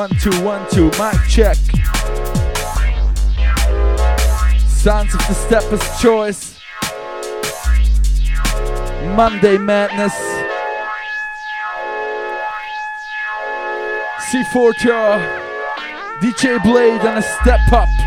One, two, one, two. Mic check. Sounds of the Stepper's Choice. Monday Madness. C4 DJ Blade and a step up.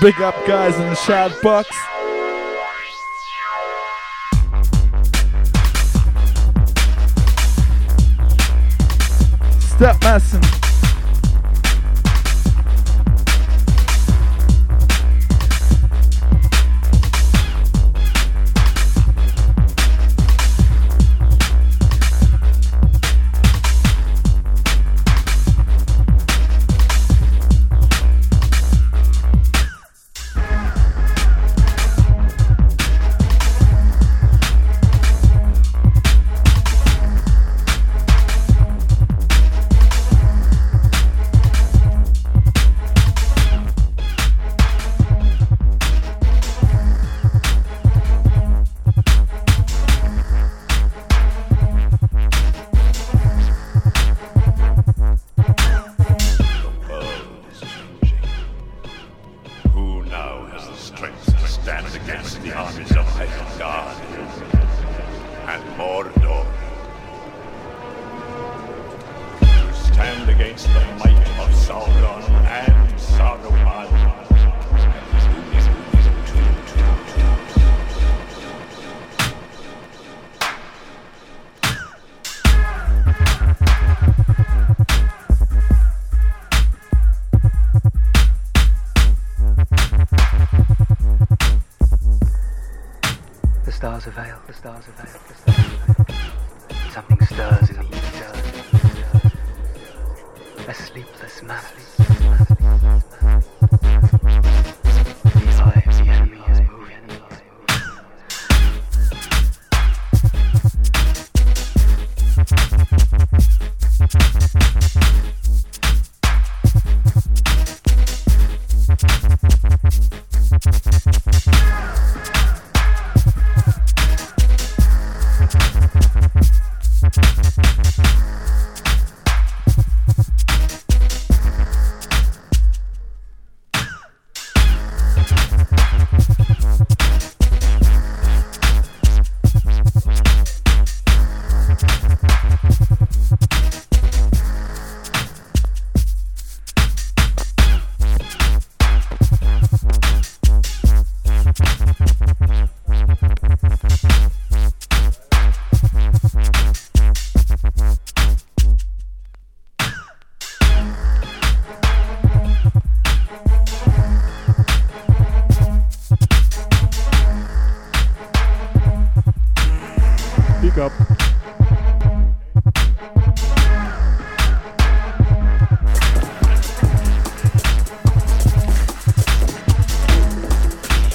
Big up guys in the chat box.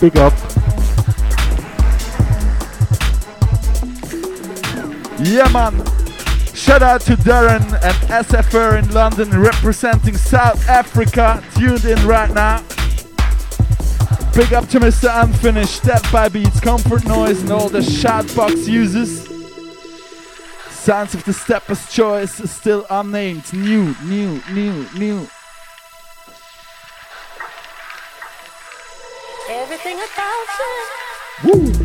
Big up. Yeah, man. Shout out to Darren and SFR in London representing South Africa. Tuned in right now. Big up to Mr. Unfinished, Dead by Beats, Comfort Noise, and all the shoutbox users. Sounds of the Stepper's Choice is still unnamed. New, new, new, new. Everything about you. Woo!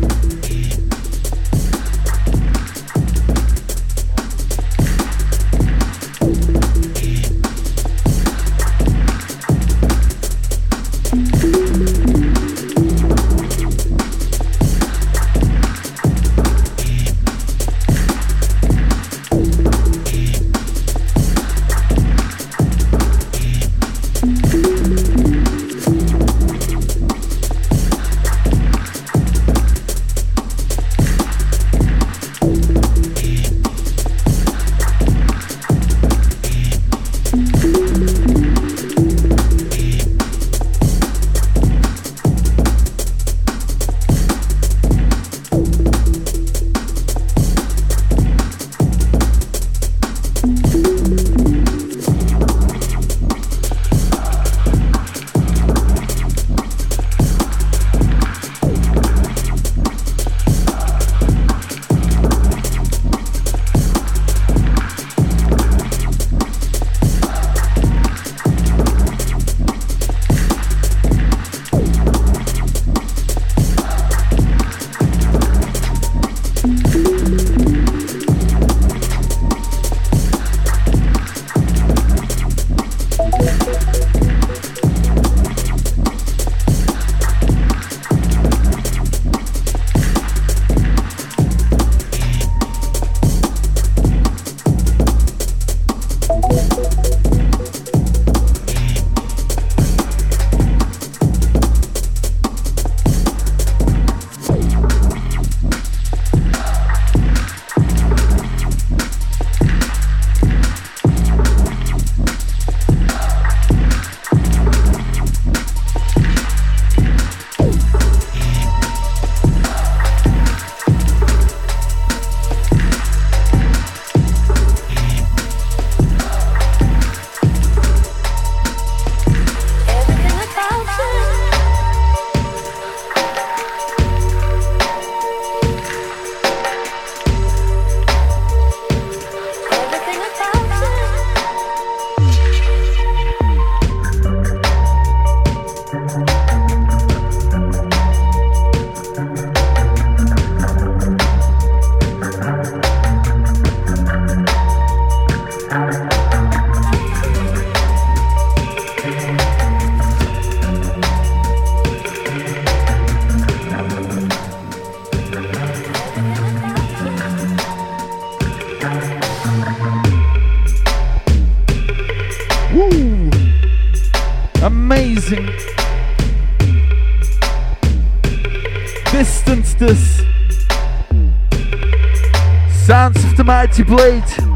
Mighty Blade.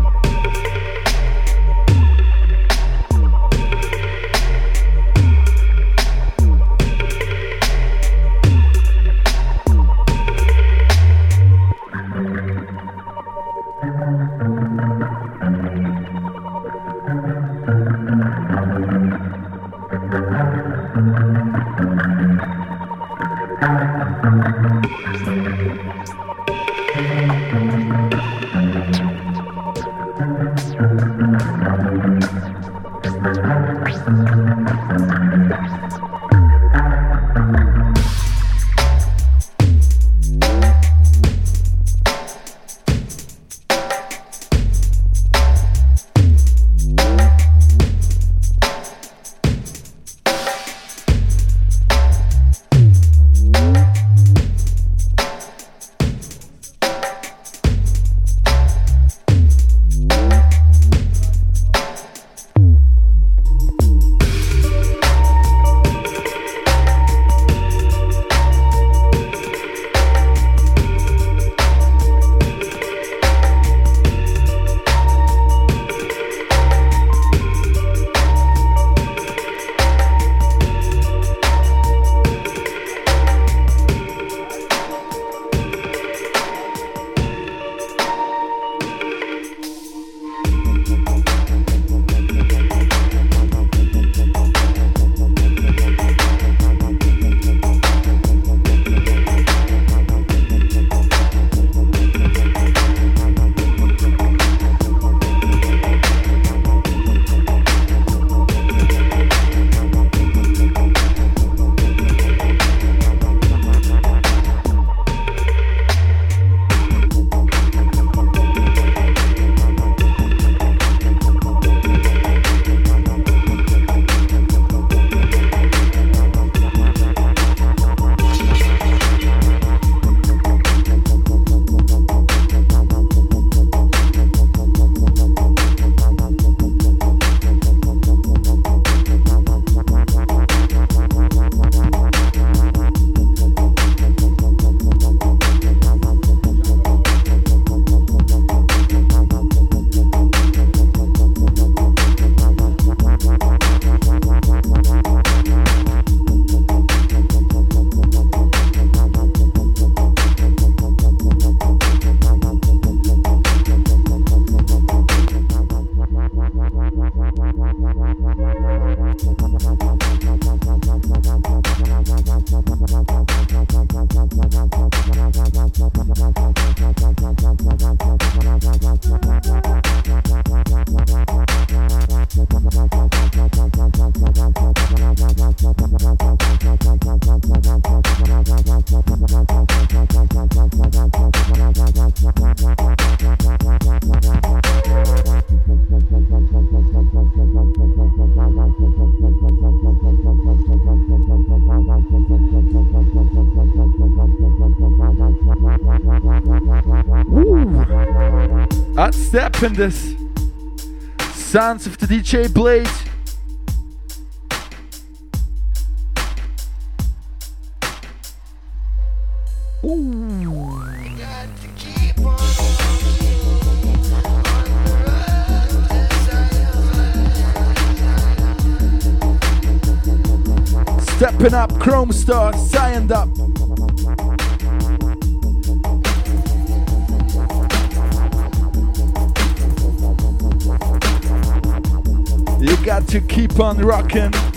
This. Sounds of the DJ Blade. Stepping up, Chrome Star, signed up. Keep on rocking.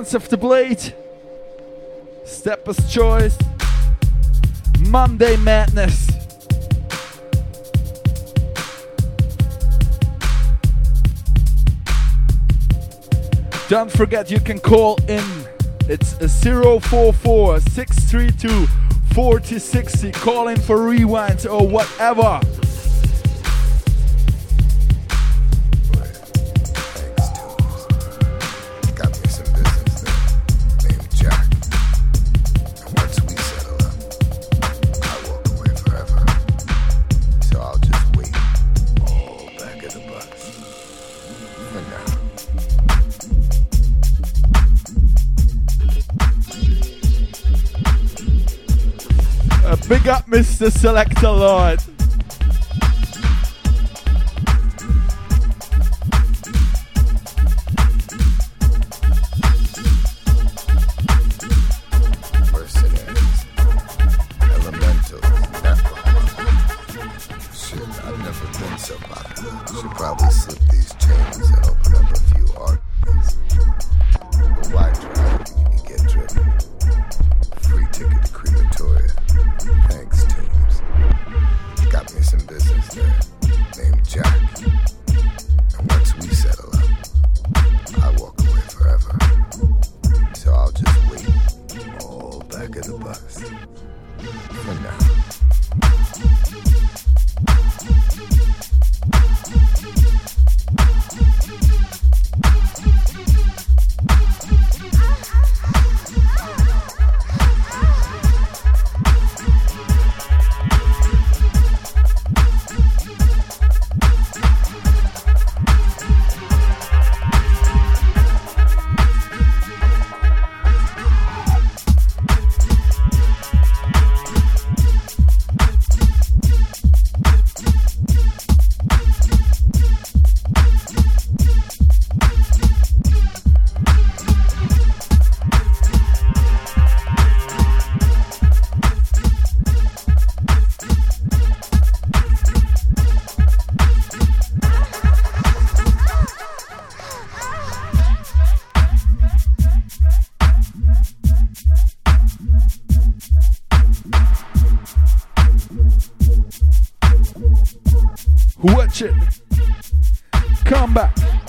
Sounds of the Blade Stepper's Choice Monday Madness Don't forget you can call in. It's 044 632 4060. Call in for rewinds or whatever. Mr. Selector Lord. Watch it. Come back.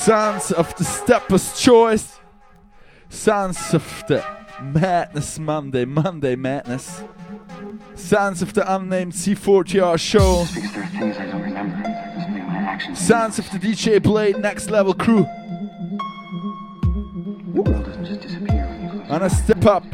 Sons of the Stepper's Choice. Sons of the Madness Monday, Monday Madness. Sons of the Unnamed C40R Show. Sons of the DJ Blade Next Level Crew. And a step up.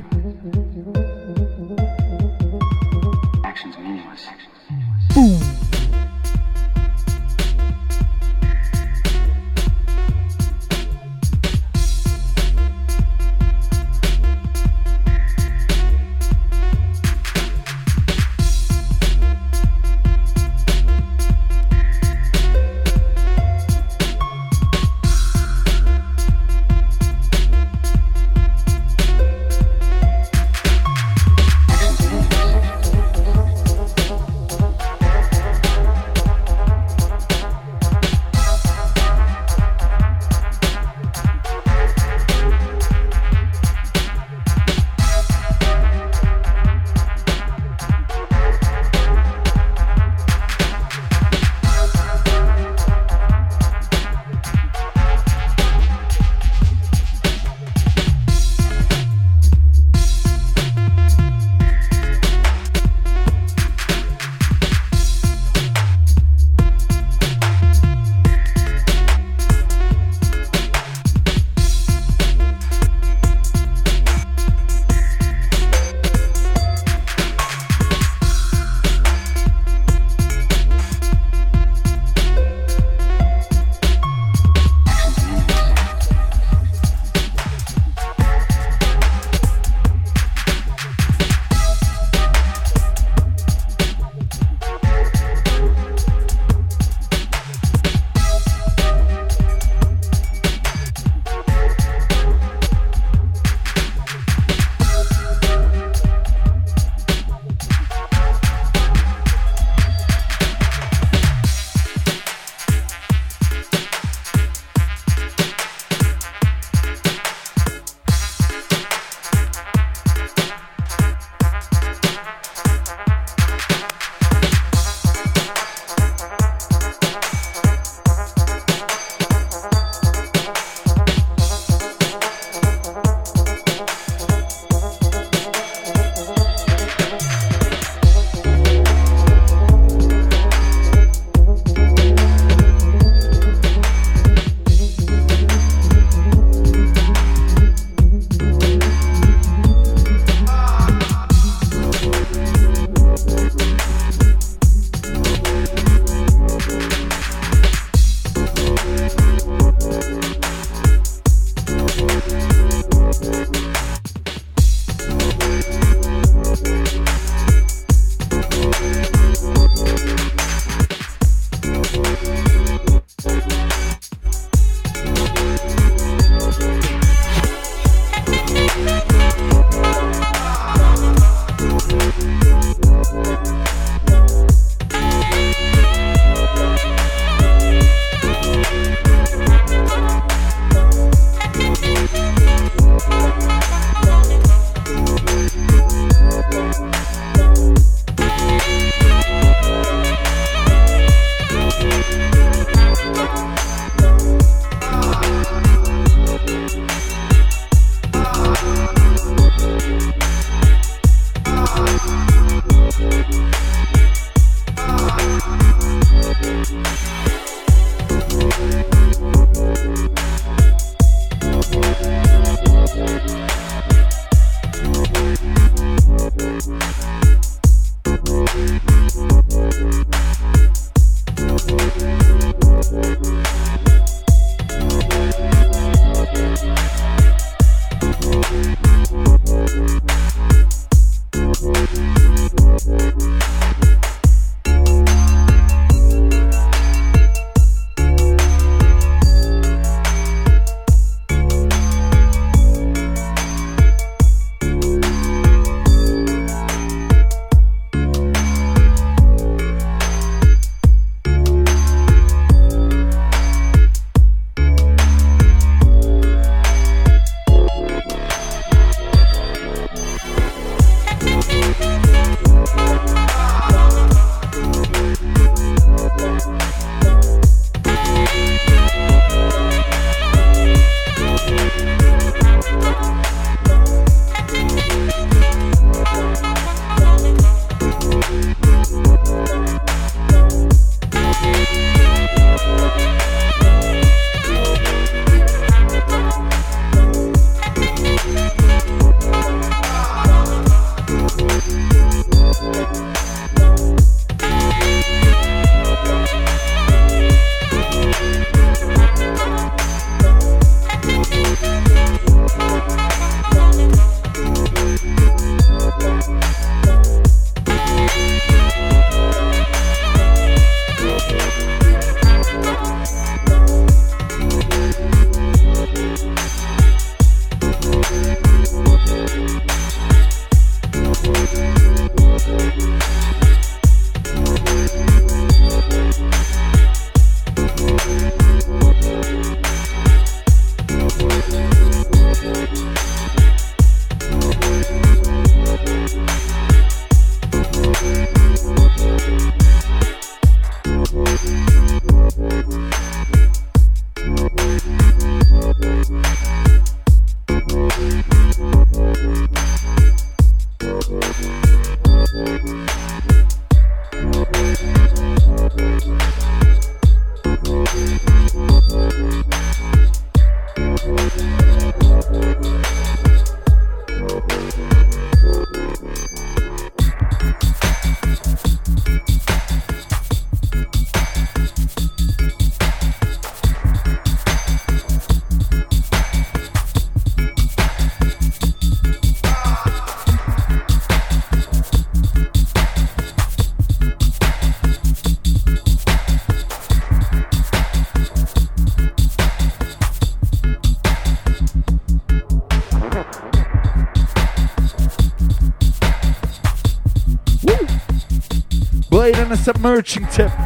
Submerging tip.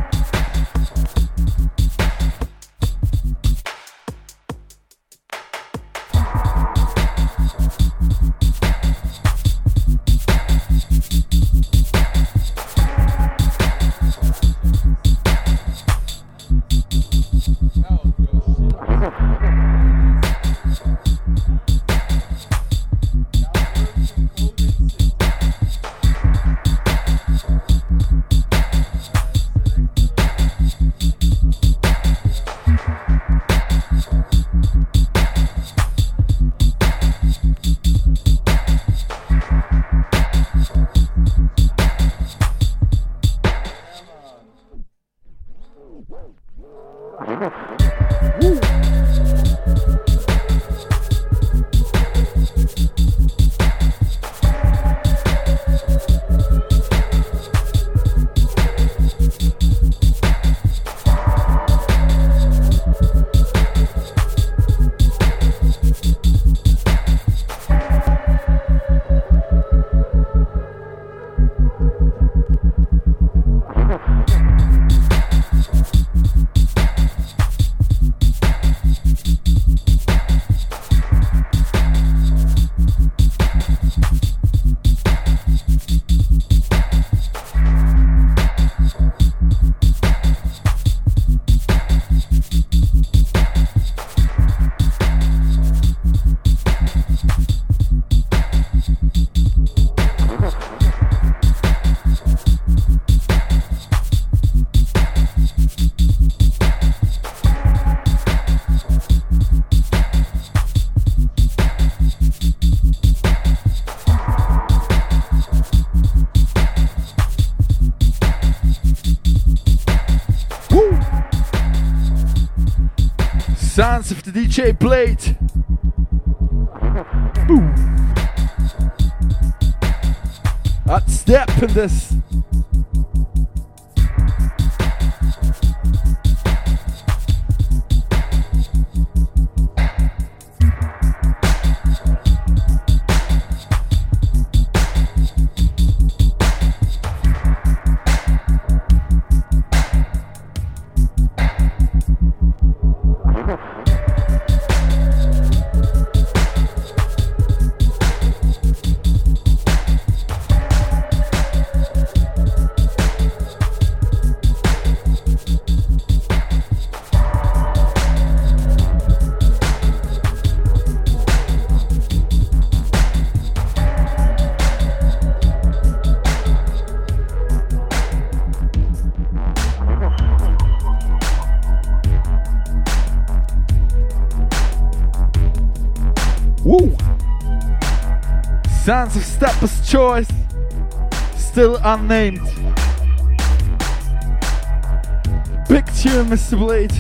The DJ Blade. Boom. Step in this. Sounds of Stepper's Choice, still unnamed. Big tune, Mr. Blade.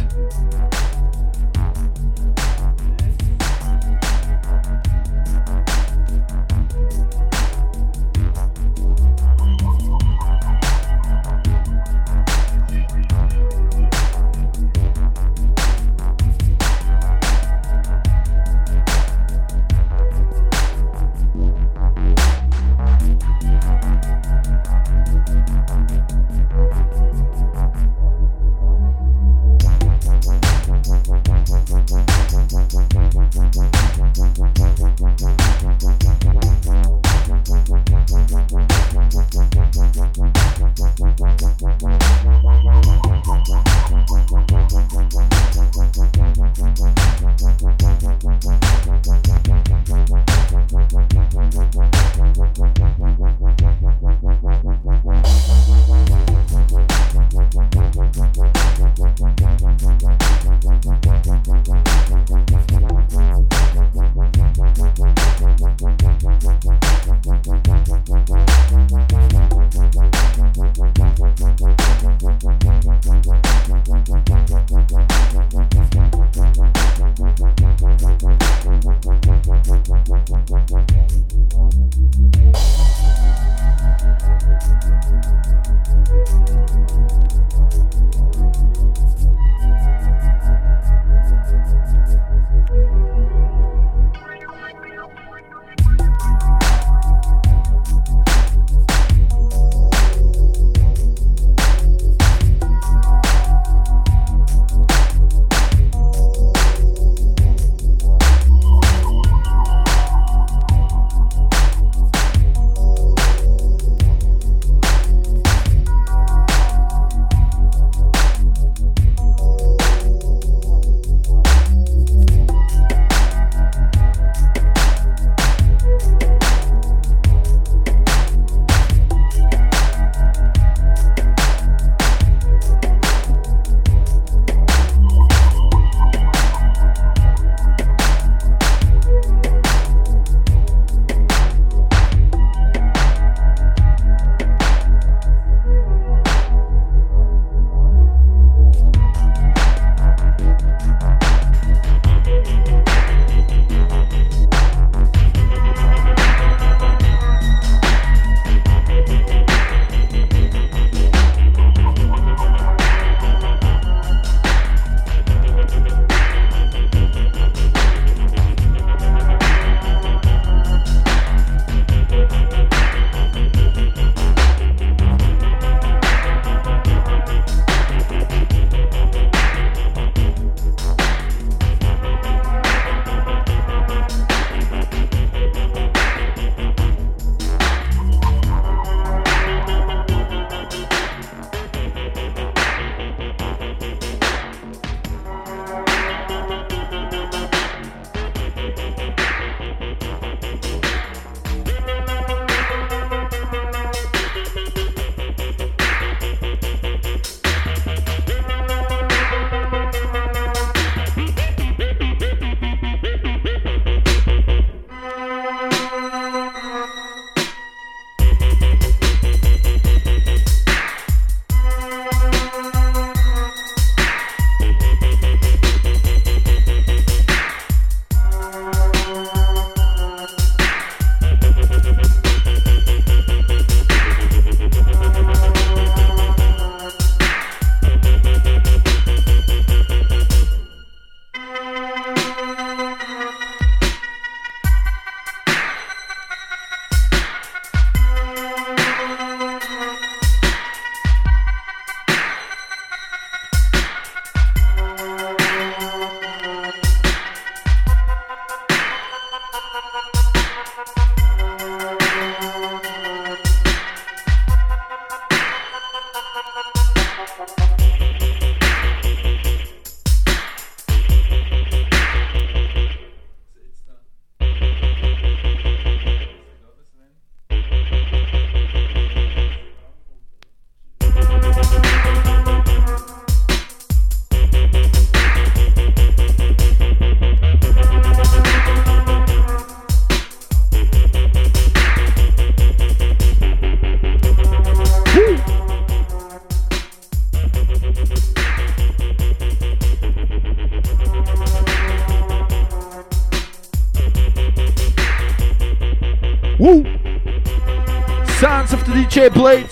DJ Blade.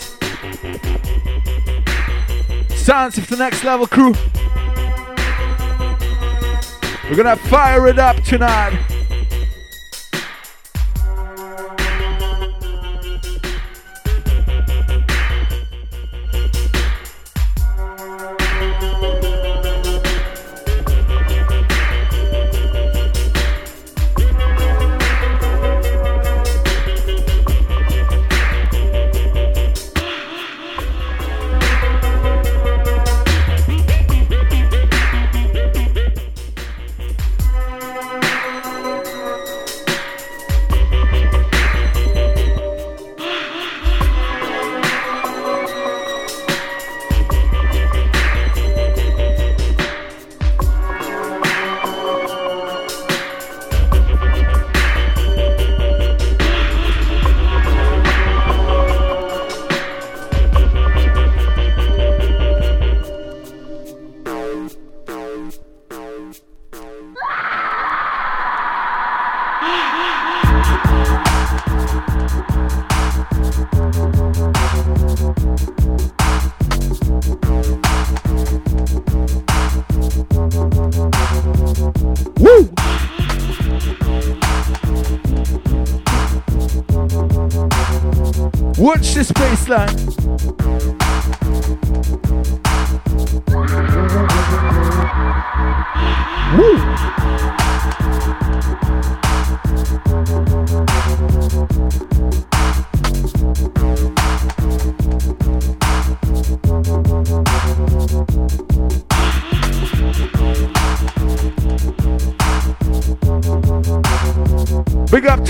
Sounds of the next level crew. We're gonna fire it up tonight.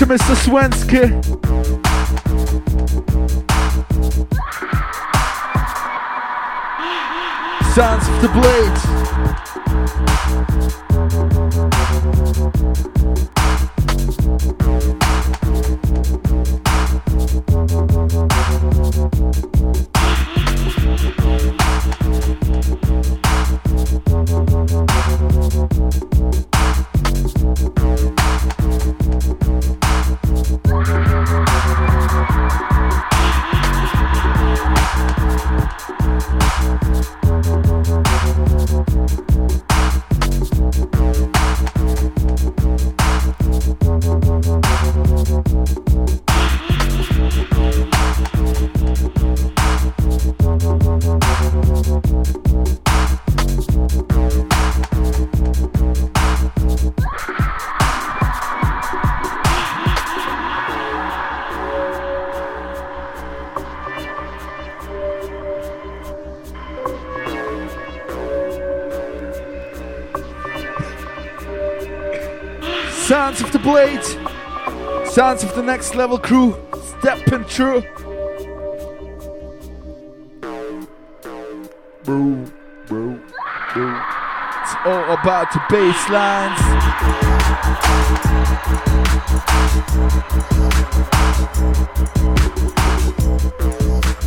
Mr. Swensky. Sounds of the Blade. next level crew stepping through. It's all about the bass lines.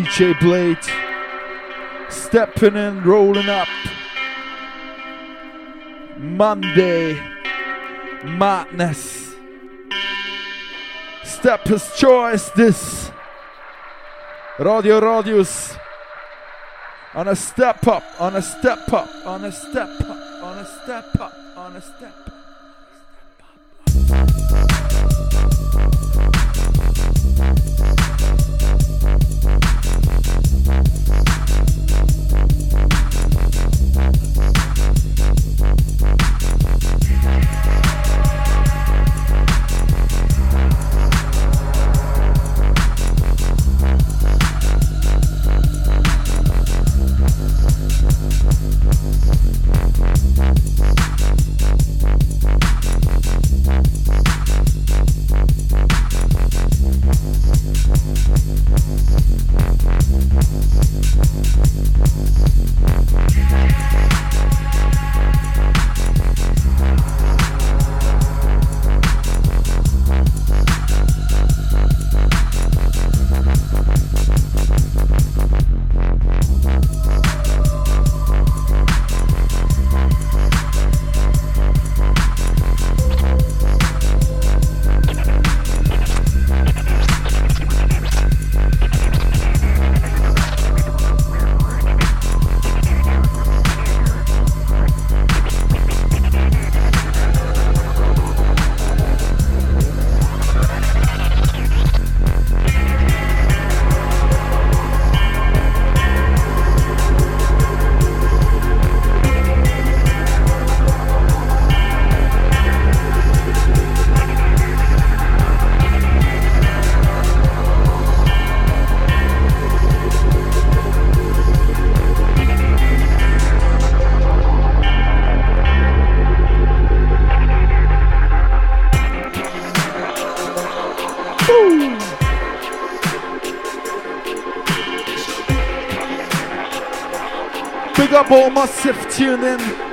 DJ Blade. Stepping and rolling up. Monday Madness. Stepper's Choice, this. Radio Radius. On a step up, on a step up, on a step up, on a step up, on a step up. Ball Massive tuning.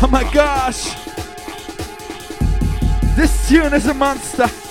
Oh is a monster.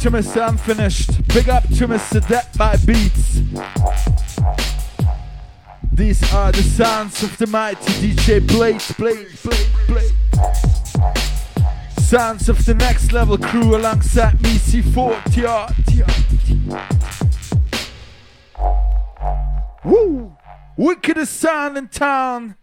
To Mr. Unfinished. Big up to Mr. Dead by Beats. These are the sounds of the mighty DJ Blade, Blade, Blade, Blade. Sounds of the next level crew alongside me, C4, TR, Woo! Wickedest sound in town.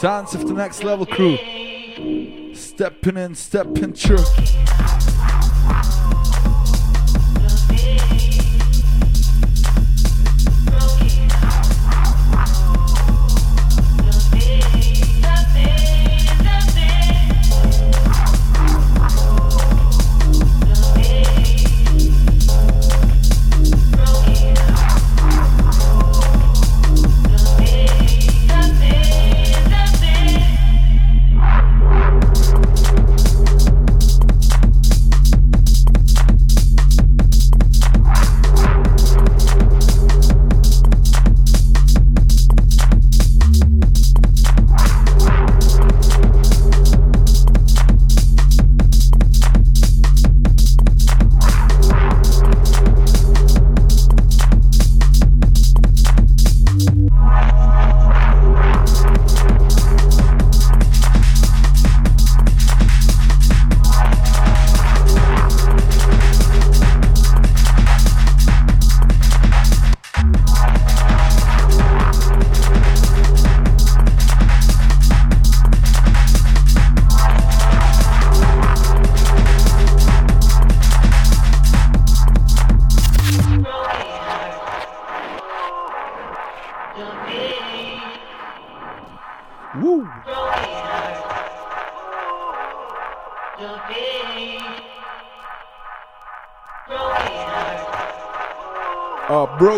Sounds of the next level crew. Stepping in, stepping through.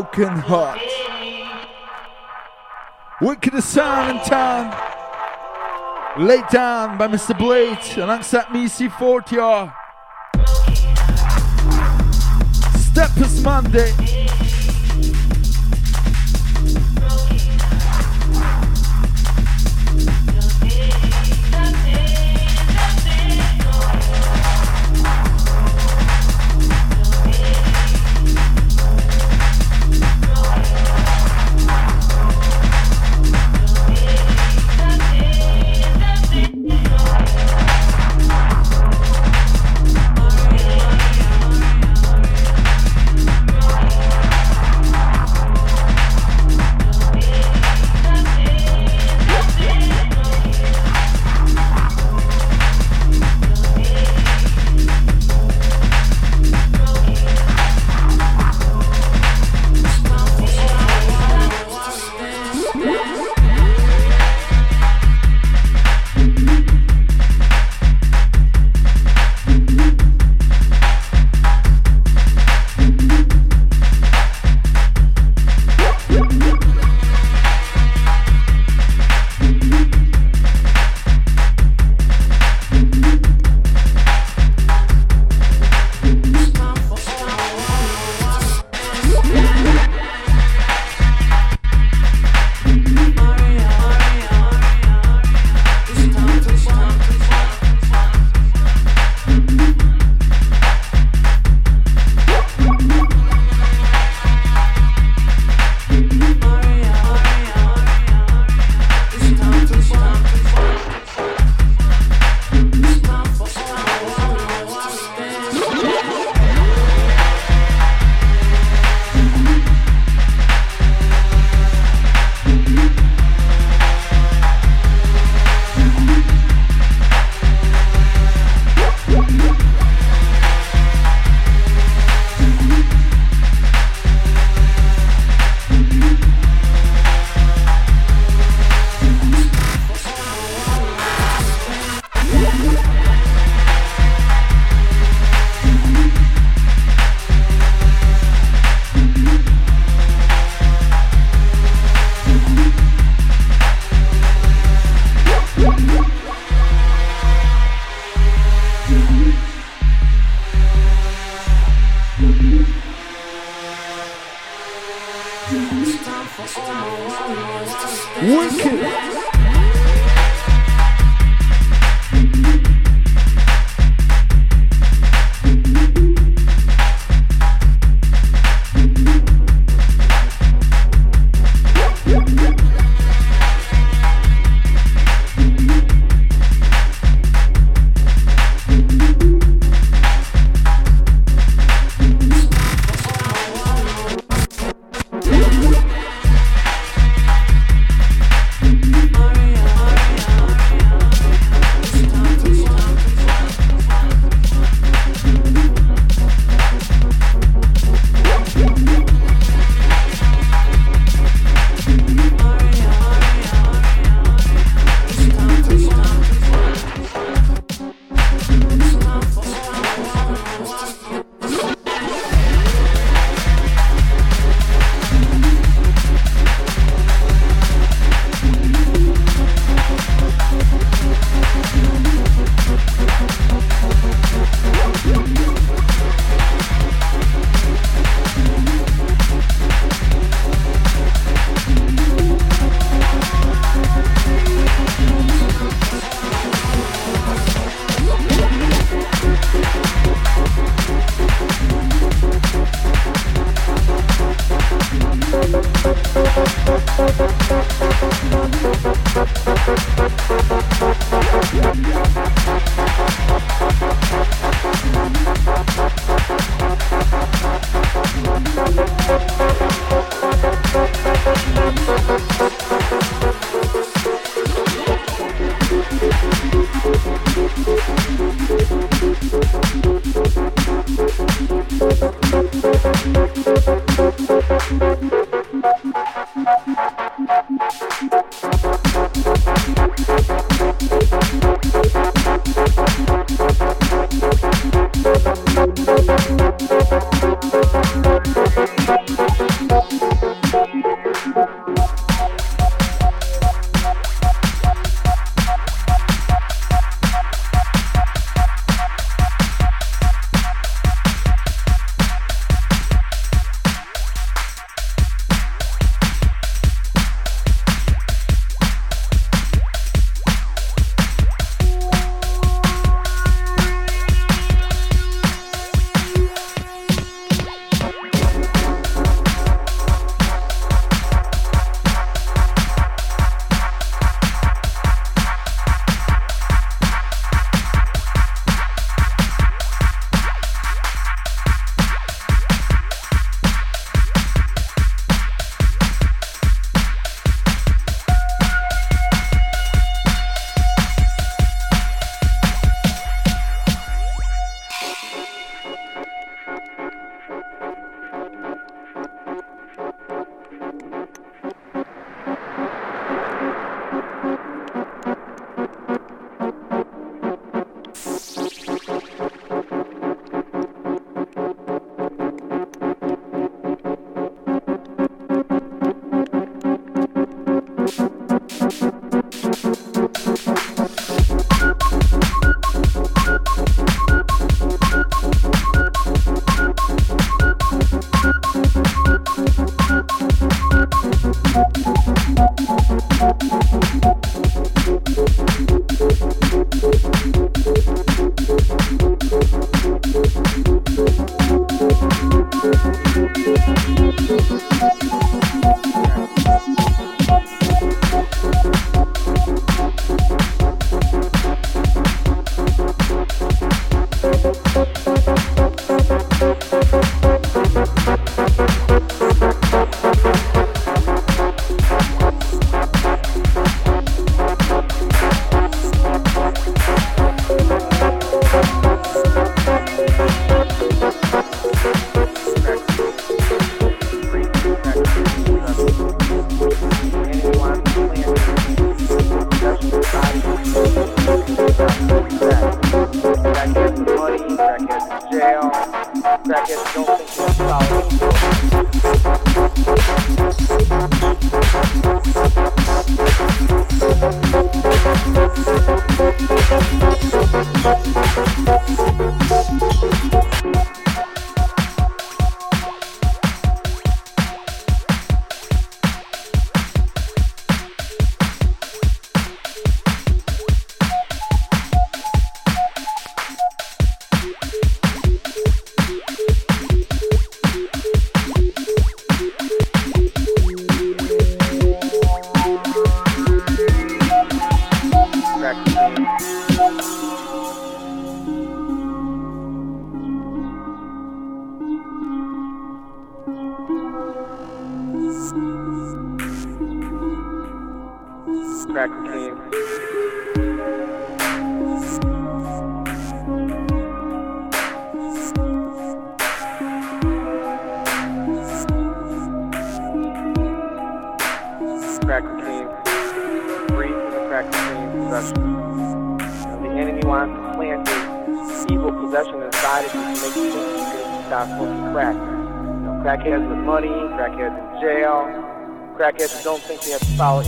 Broken heart. Wickedest sound in town. Laid down by Mr. Blade alongside me C40R. Steppers Monday. Follow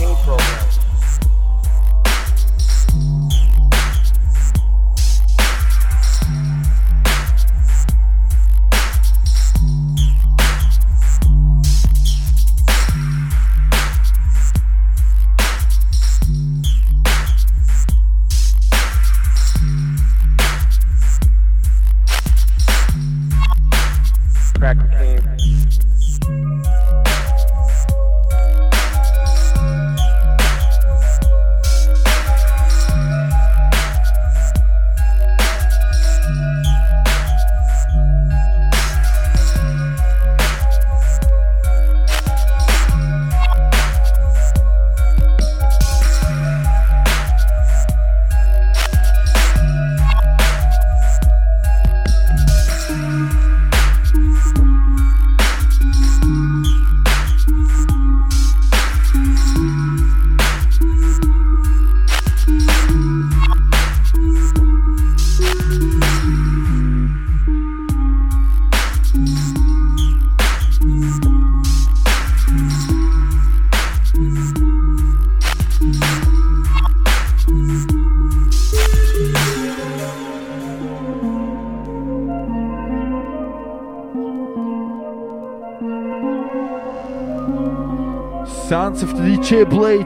DJ Blade.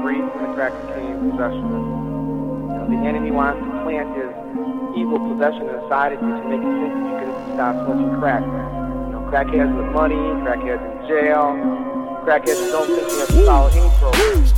Free from the crack cocaine possession. You know, the enemy wants to plant his evil possession inside of you to make you think that you can stop smoking crack. You know, crackheads with money, crackheads in jail, crackheads don't think they have to follow any program.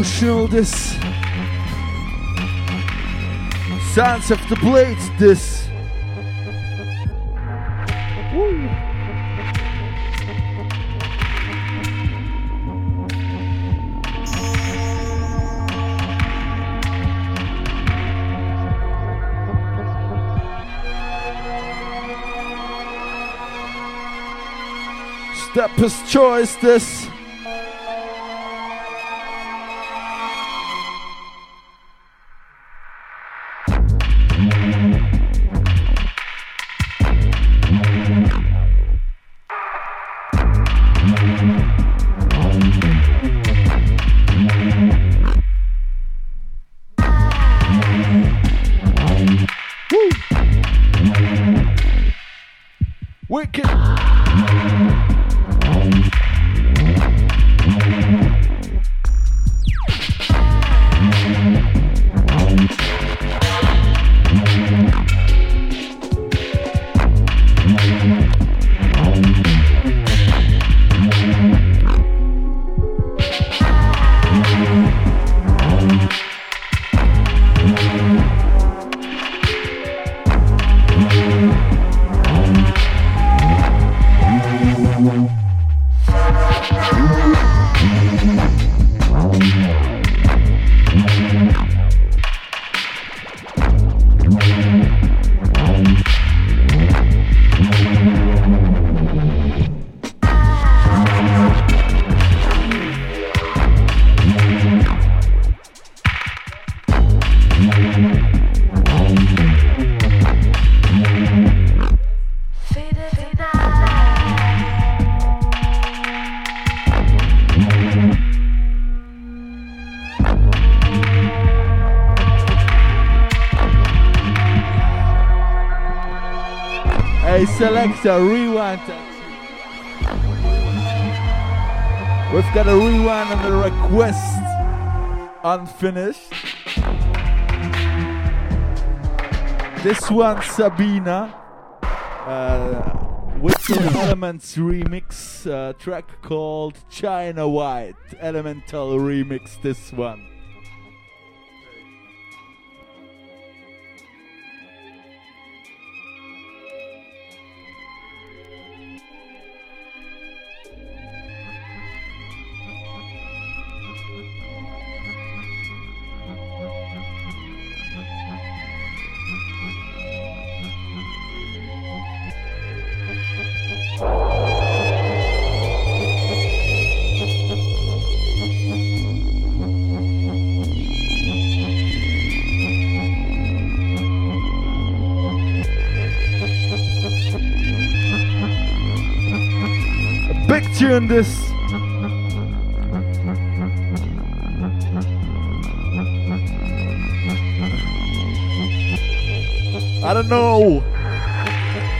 Emotional this. Sounds of the blades this. Woo. Stepper's choice this Selector, rewind. We've got a rewind on the request unfinished. This one, Sabina. Uh, Whistle Elements remix uh, track called China White. Elemental remix, this one. Tune this. I don't know.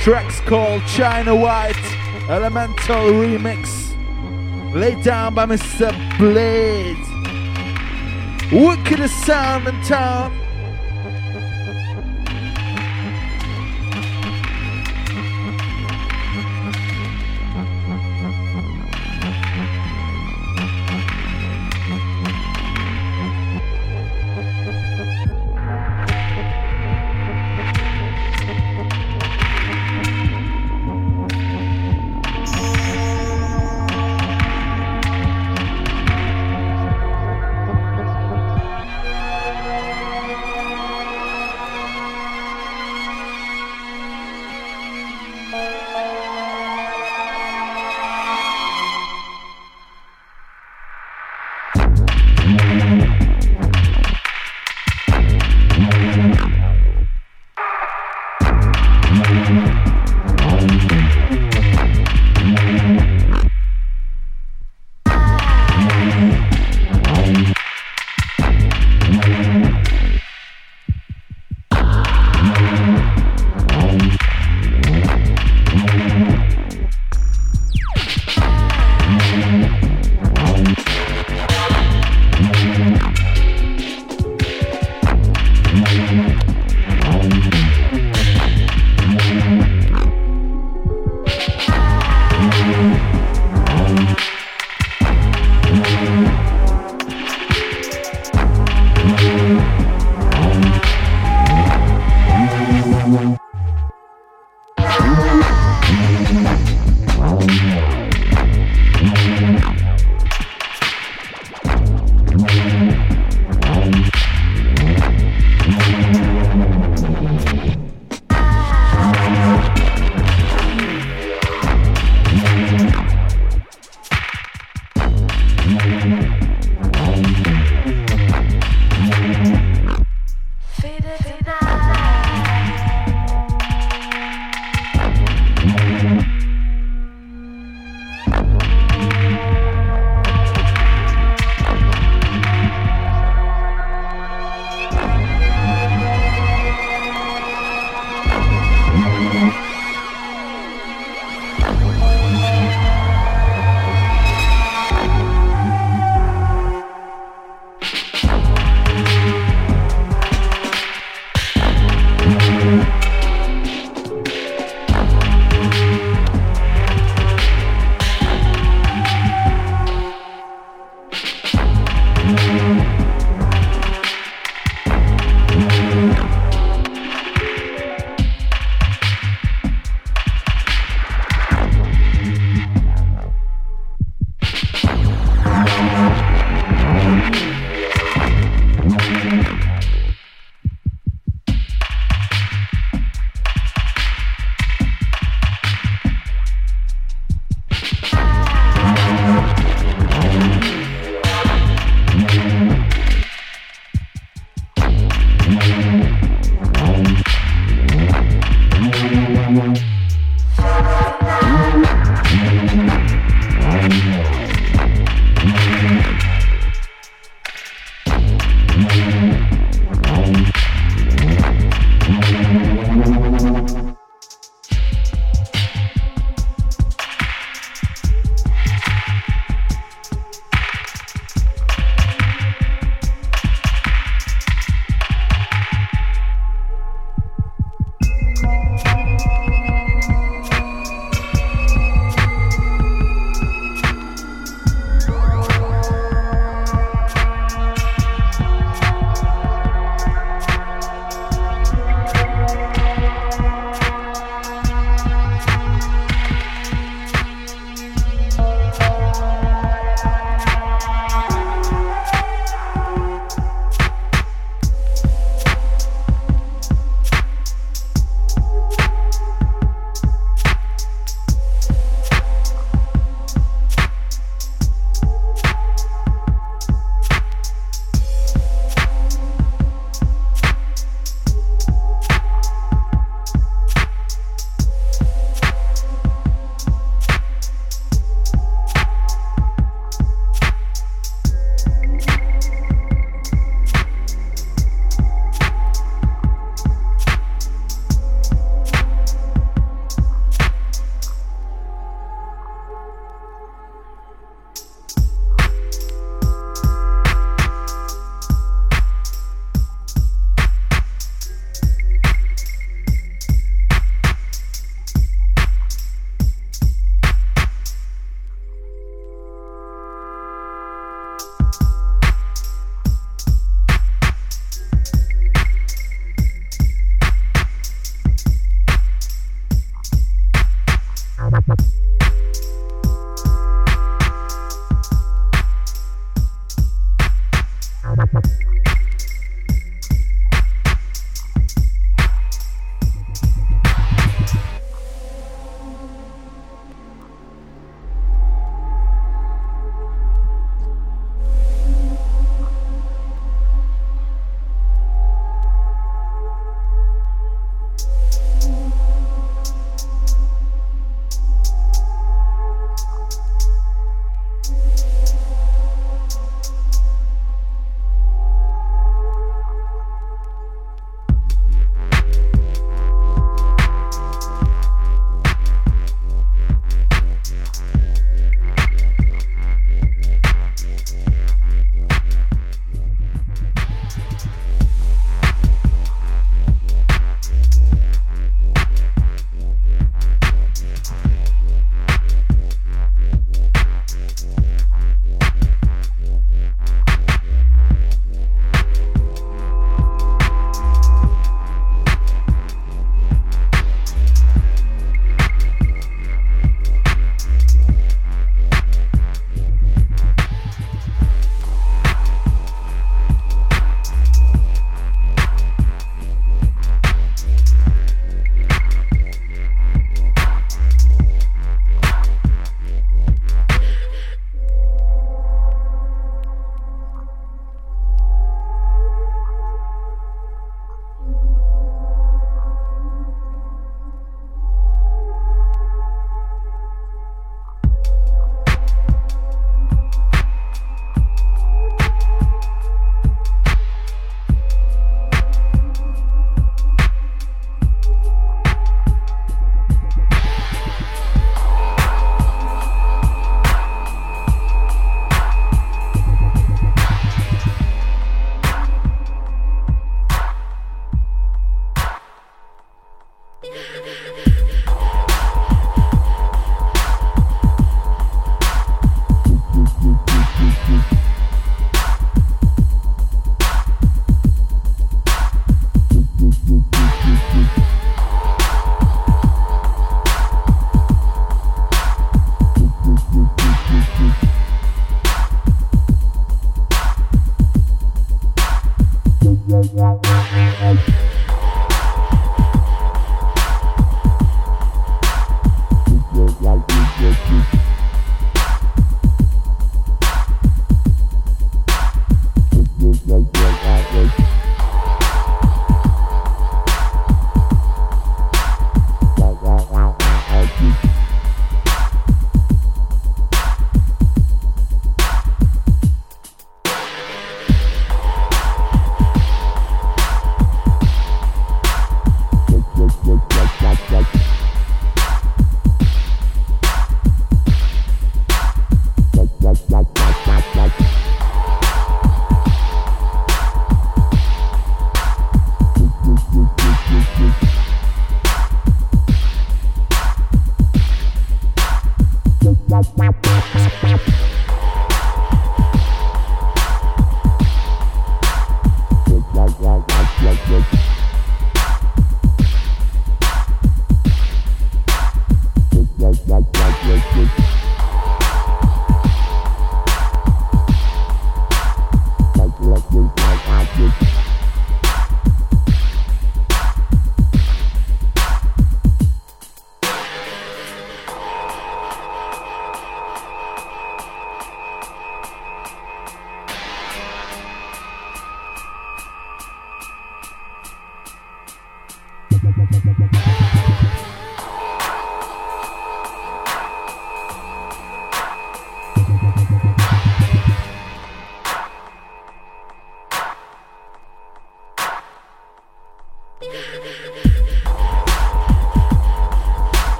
Tracks called China White Elemental Remix. Laid down by Mr. Blade. Wickedest sound in town.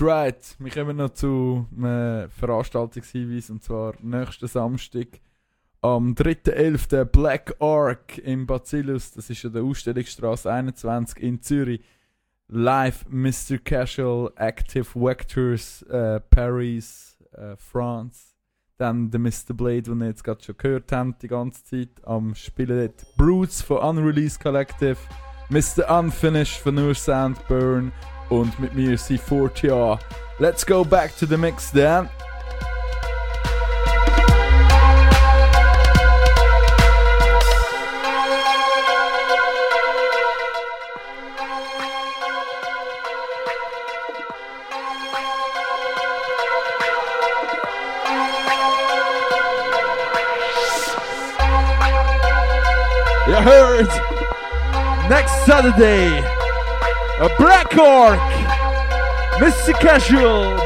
Right, right. Wir kommen noch zu einem Veranstaltungshinweis und zwar nächsten Samstag am 3.11. Black Ark im Bacillus. Das ist ja der Ausstellungsstraße 21 in Zürich. Live Mr. Casual, Active Vectors, äh, Paris, äh, France. Dann der Mr. Blade, den wir jetzt gerade schon gehört haben, die ganze Zeit. Am Spielen dort Brutes von Unreleased Collective, Mr. Unfinished von Nur Sound Burn und mit mir C40. Let's go back to the mix then. You heard next Saturday a Black Orc, Mr. Casual,